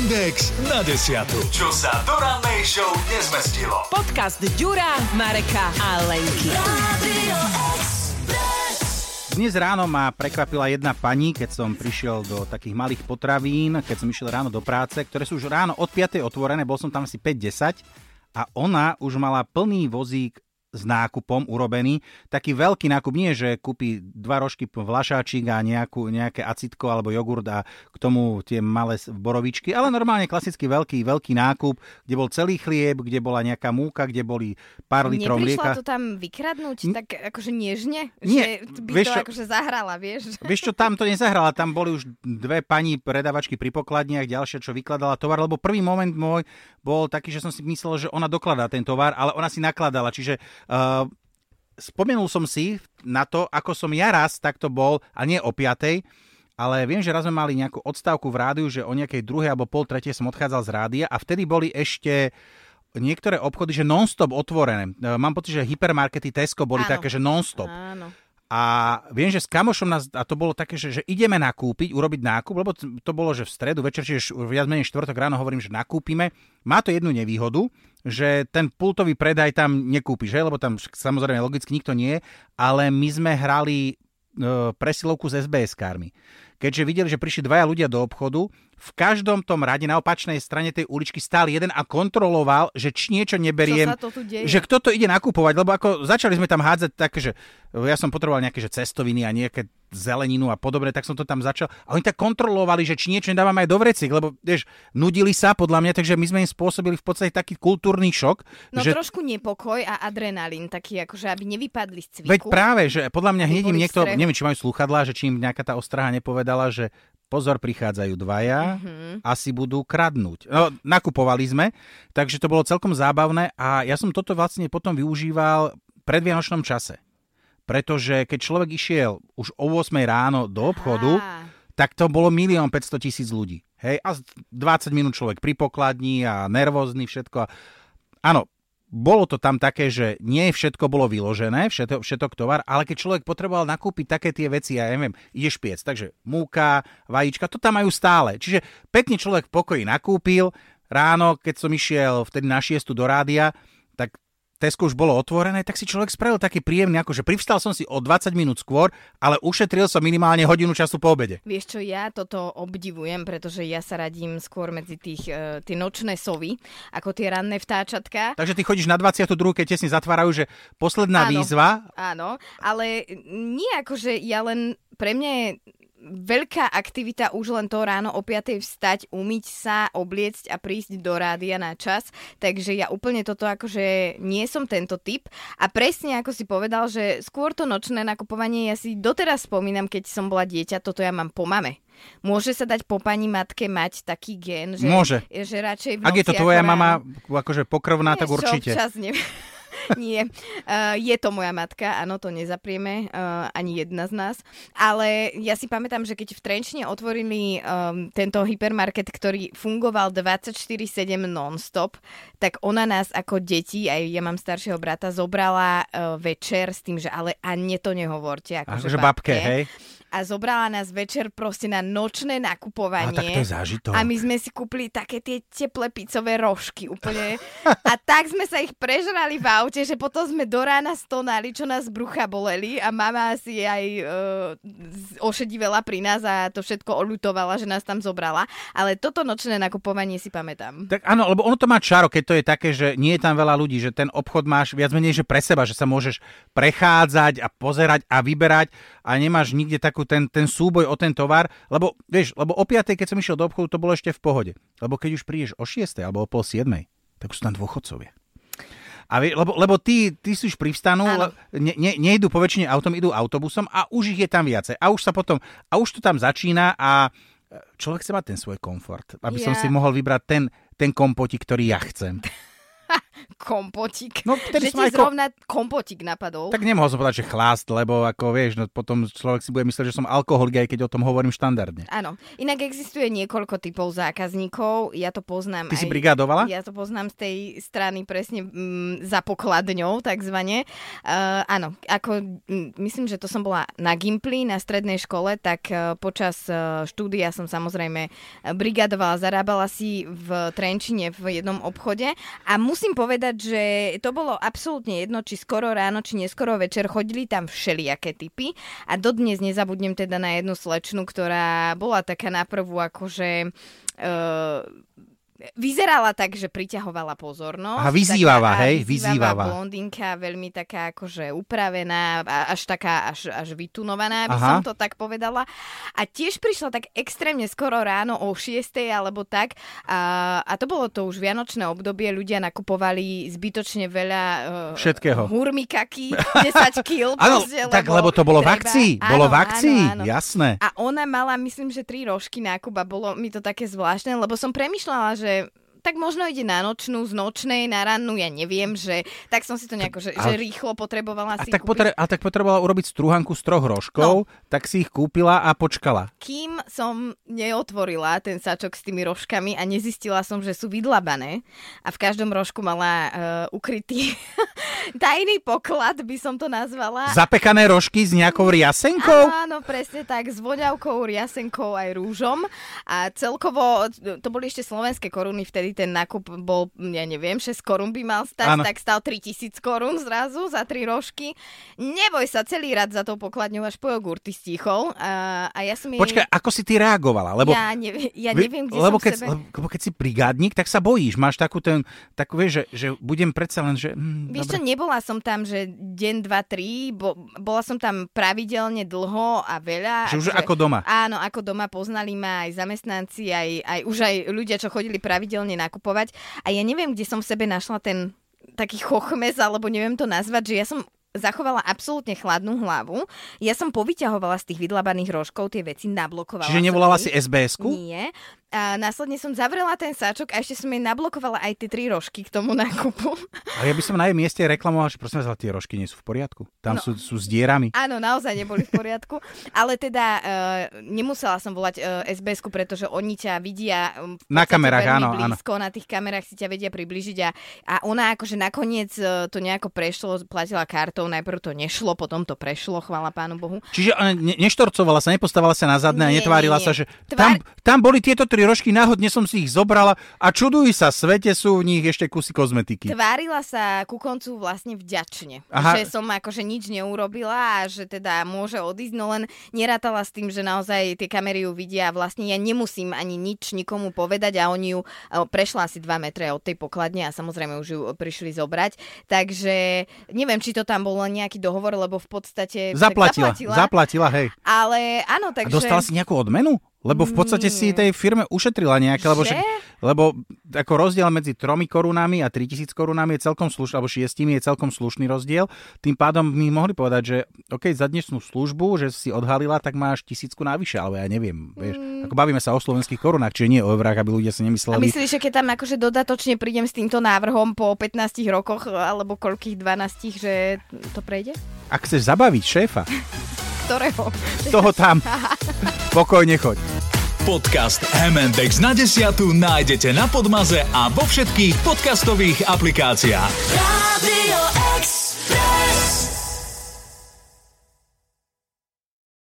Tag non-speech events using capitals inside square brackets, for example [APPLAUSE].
Index na desiatu. Čo sa do rannej show nezmestilo. Podcast Ďura, Mareka a Lenky. Dnes ráno ma prekvapila jedna pani, keď som prišiel do takých malých potravín, keď som išiel ráno do práce, ktoré sú už ráno od 5. otvorené, bol som tam asi 5-10 a ona už mala plný vozík s nákupom urobený. Taký veľký nákup, nie že kúpi dva rožky vlašáčik a nejakú, nejaké acitko alebo jogurt a k tomu tie malé borovičky, ale normálne klasický veľký, veľký nákup, kde bol celý chlieb, kde bola nejaká múka, kde boli pár litrov mlieka. To tam vykradnúť tak akože nežne? Nie, že by vieš to akože zahrala, vieš? [LAUGHS] Vieš čo, tam to nezahrala, tam boli už dve pani predavačky pri pokladniach, ďalšia, čo vykladala tovar, lebo prvý moment môj bol taký, že som si myslel, že ona dokladá ten tovar, ale ona si nakladala, čiže uh, spomenul som si na to, ako som ja raz takto bol, a nie o 5, ale viem, že raz sme mali nejakú odstávku v rádiu, že o nejakej druhej alebo pol tretej som odchádzal z rádia a vtedy boli ešte niektoré obchody, že non-stop otvorené. E, Mám pocit, že hypermarkety Tesco boli Áno. také, že non-stop. Áno. A viem, že s kamošom nás, a to bolo také, že, že ideme nakúpiť, urobiť nákup, lebo to bolo, že v stredu večer, čiže viac menej štvrtok ráno hovorím, že nakúpime. Má to jednu nevýhodu, že ten pultový predaj tam nekúpiš, lebo tam samozrejme logicky nikto nie je, ale my sme hrali e, presilovku s SBS-kármi. Keďže videli, že prišli dvaja ľudia do obchodu, v každom tom rade na opačnej strane tej uličky stál jeden a kontroloval, že či niečo neberiem, že kto to ide nakupovať, lebo ako začali sme tam hádzať také, že ja som potreboval nejaké že cestoviny a nejaké zeleninu a podobne, tak som to tam začal. A oni tak kontrolovali, že či niečo nedávame aj do vreciek, lebo vieš, nudili sa podľa mňa, takže my sme im spôsobili v podstate taký kultúrny šok. No že, trošku nepokoj a adrenalín, taký akože aby nevypadli z cviku. veď práve, že podľa mňa hneď im niekto, neviem, či majú sluchadlá, že či im nejaká tá ostraha nepovedala, že pozor, prichádzajú dvaja, Mhm. asi budú kradnúť. No, nakupovali sme, takže to bolo celkom zábavné a ja som toto vlastne potom využíval v predvianočnom čase. Pretože keď človek išiel už o 8 ráno do obchodu, Á. tak to bolo milión 500 tisíc ľudí. Hej, a z- 20 minút človek pri pokladni a nervózny všetko. Áno, bolo to tam také, že nie všetko bolo vyložené, všetko, všetok tovar, ale keď človek potreboval nakúpiť také tie veci, ja neviem, ideš piec, takže múka, vajíčka, to tam majú stále. Čiže pekne človek v pokoji nakúpil, ráno, keď som išiel vtedy na šiestu do rádia, Tesco už bolo otvorené, tak si človek spravil taký príjemný, akože privstal som si o 20 minút skôr, ale ušetril som minimálne hodinu času po obede. Vieš čo, ja toto obdivujem, pretože ja sa radím skôr medzi tých, uh, tie nočné sovy, ako tie ranné vtáčatka. Takže ty chodíš na 22, keď tesne zatvárajú, že posledná Áno. výzva. Áno, ale nie ako, že ja len, pre mňa je veľká aktivita už len to ráno o 5 vstať, umyť sa, obliecť a prísť do rádia na čas. Takže ja úplne toto akože nie som tento typ. A presne ako si povedal, že skôr to nočné nakupovanie, ja si doteraz spomínam, keď som bola dieťa, toto ja mám po mame. Môže sa dať po pani matke mať taký gen, že, Môže. že radšej v Ak je to tvoja ako mama ráno- akože pokrvná, tak Vieš čo, určite. Občas neviem. Nie, uh, je to moja matka, áno, to nezaprieme, uh, ani jedna z nás. Ale ja si pamätám, že keď v Trenčine otvorili um, tento hypermarket, ktorý fungoval 24-7 non-stop, tak ona nás ako deti, aj ja mám staršieho brata, zobrala uh, večer s tým, že ale ani to nehovorte. Akože Akože babke, hej. A zobrala nás večer proste na nočné A nakupovanie. tak to je zážitok. A my sme si kúpili také tie teplé pizzové rožky úplne. A tak sme sa ich prežrali v aute, že potom sme do rána stonali, čo nás brucha boleli a mama si aj uh, ošedivela pri nás a to všetko oľutovala, že nás tam zobrala. Ale toto nočné nakupovanie si pamätám. Tak áno, lebo ono to má čaro, keď to je také, že nie je tam veľa ľudí, že ten obchod máš viac menej že pre seba, že sa môžeš prechádzať a pozerať a vyberať a nemáš nikde takú ten, ten súboj o ten tovar, lebo vieš, lebo o 5, keď som išiel do obchodu, to bolo ešte v pohode. Lebo keď už prídeš o 6 alebo o pol 7, tak sú tam dôchodcovia. A vie, lebo, lebo tí, tí si už privstanú, le- ne, ne, nejdu po väčšine autom, idú autobusom a už ich je tam viacej. A už sa potom, a už to tam začína a e, človek chce mať ten svoj komfort, aby som Ja- si mohol vybrať ten, ten kompotik, ktorý ja chcem. [LAUGHS] kompotík. No, že ti aj ko- zrovna kompotík napadol. Tak nemohol som povedať, že chlást, lebo ako vieš, no potom človek si bude myslieť, že som alkoholik, aj keď o tom hovorím štandardne. Áno. Inak existuje niekoľko typov zákazníkov. Ja to poznám Ty aj... si brigádovala? Ja to poznám z tej strany presne mm, za pokladňou, takzvané. Uh, áno, ako mm, myslím, že to som bola na Gimply, na strednej škole, tak uh, počas uh, štúdia som samozrejme brigadovala, zarábala si v Trenčine v jednom obchode a musím povedať, že to bolo absolútne jedno, či skoro ráno, či neskoro večer, chodili tam všelijaké typy. A dodnes nezabudnem teda na jednu slečnu, ktorá bola taká naprvu akože... Uh, Vyzerala tak, že priťahovala pozornosť. Aha, vyzývavá, Taká- hej, a vyzývavá. blondinka, veľmi taká akože upravená, a- až taká, až, až vytunovaná, by Aha. som to tak povedala. A tiež prišla tak extrémne skoro ráno o 6 alebo tak. A, a to bolo to už vianočné obdobie, ľudia nakupovali zbytočne veľa uh, Všetkého. hurmikaky, [LAUGHS] 10 kg. Áno, tak lebo to bolo v akcii, bolo v akcii, jasné. A ona mala, myslím, že tri rožky nákup a bolo mi to také zvláštne, lebo som premyšľala, že det tak možno ide na nočnú, z nočnej na rannú, ja neviem, že tak som si to nejako, že, že ale- rýchlo potrebovala A si tak, potre- ale tak potrebovala urobiť strúhanku z troch rožkov, tak si ich kúpila a počkala. Kým som neotvorila ten sačok s tými rožkami a nezistila som, že sú vydlabané a v každom rožku mala uh, ukrytý [LAUGHS] tajný poklad, by som to nazvala. Zapekané rožky s nejakou riasenkou? Áno, áno, presne tak, s voňavkou, riasenkou aj rúžom. A celkovo, to boli ešte slovenské koruny, vtedy ten nákup bol, ja neviem, 6 korún by mal stať, Áno. tak stal 3000 korún zrazu za tri rožky. Neboj sa, celý rad za tou pokladňou až po jogurty stichol. A, a ja som jej... Počkaj, ako si ty reagovala? Lebo, ja neviem, ja vi- neviem kde lebo som keď, sebe... lebo keď si brigádnik, tak sa bojíš. Máš takú ten, takú vieš, že, že budem predsa len, že... Hm, Vieš čo, dobre. nebola som tam, že deň, dva, tri, bo, bola som tam pravidelne dlho a veľa. Že už akože- ako doma. Áno, ako doma poznali ma aj zamestnanci, aj, aj už aj ľudia, čo chodili pravidelne nakupovať. A ja neviem, kde som v sebe našla ten taký chochmez, alebo neviem to nazvať, že ja som zachovala absolútne chladnú hlavu. Ja som povyťahovala z tých vydlabaných rožkov tie veci, nablokovala Čiže nevolala si SBS-ku? Nie. A následne som zavrela ten sáčok a ešte som jej nablokovala aj tie tri rožky k tomu nákupu. A ja by som na jej mieste reklamoval, že prosím vás, ale tie rožky nie sú v poriadku. Tam No. sú, sú s dierami. Áno, naozaj neboli v poriadku. Ale teda uh, nemusela som volať uh, SBS-ku, pretože oni ťa vidia um, Na kamerách, áno, áno. blízko, na tých kamerách si ťa vedia približiť a, a ona akože nakoniec uh, to nejako prešlo, platila kartou, najprv to nešlo, potom to prešlo, chvála pánu Bohu. Čiže ne, neštorcovala sa, nepostavala sa na zadné a Nie, netvárila nie, sa, nie. že tam, Tvár- tam boli tieto tri rožky, náhodne som si ich zobrala a čuduj sa, svete sú v nich ešte kusy kozmetiky. Tvárila sa ku koncu vlastne vďačne, Aha. že som akože nič neurobila a že teda môže odísť, no len nerátala s tým, že naozaj tie kamery ju vidia a vlastne ja nemusím ani nič nikomu povedať a oni ju prešla asi 2 metre od tej pokladne a samozrejme už ju prišli zobrať. Takže neviem, či to tam bol nejaký dohovor, lebo v podstate... Zaplatila, zaplatila, zaplatila, hej. Ale áno, A takže... dostala si nejakú odmenu? Lebo v podstate si tej firme ušetrila nejaké, lebo, však, lebo ako rozdiel medzi 3 korunami a 3000 korunami je celkom slušný, alebo 6 je celkom slušný rozdiel. Tým pádom mi mohli povedať, že OK, za dnešnú službu, že si odhalila, tak máš tisícku navyše, alebo ja neviem. Vieš, ako bavíme sa o slovenských korunách, čiže nie o eurách, aby ľudia si A nemysleli. myslíš, že keď tam akože dodatočne prídem s týmto návrhom po 15 rokoch alebo koľkých 12, že to prejde? Ak chceš zabaviť šéfa, Ktorého? toho tam [LAUGHS] pokojne choď. Podcast M&X na desiatu nájdete na Podmaze a vo všetkých podcastových aplikáciách. Radio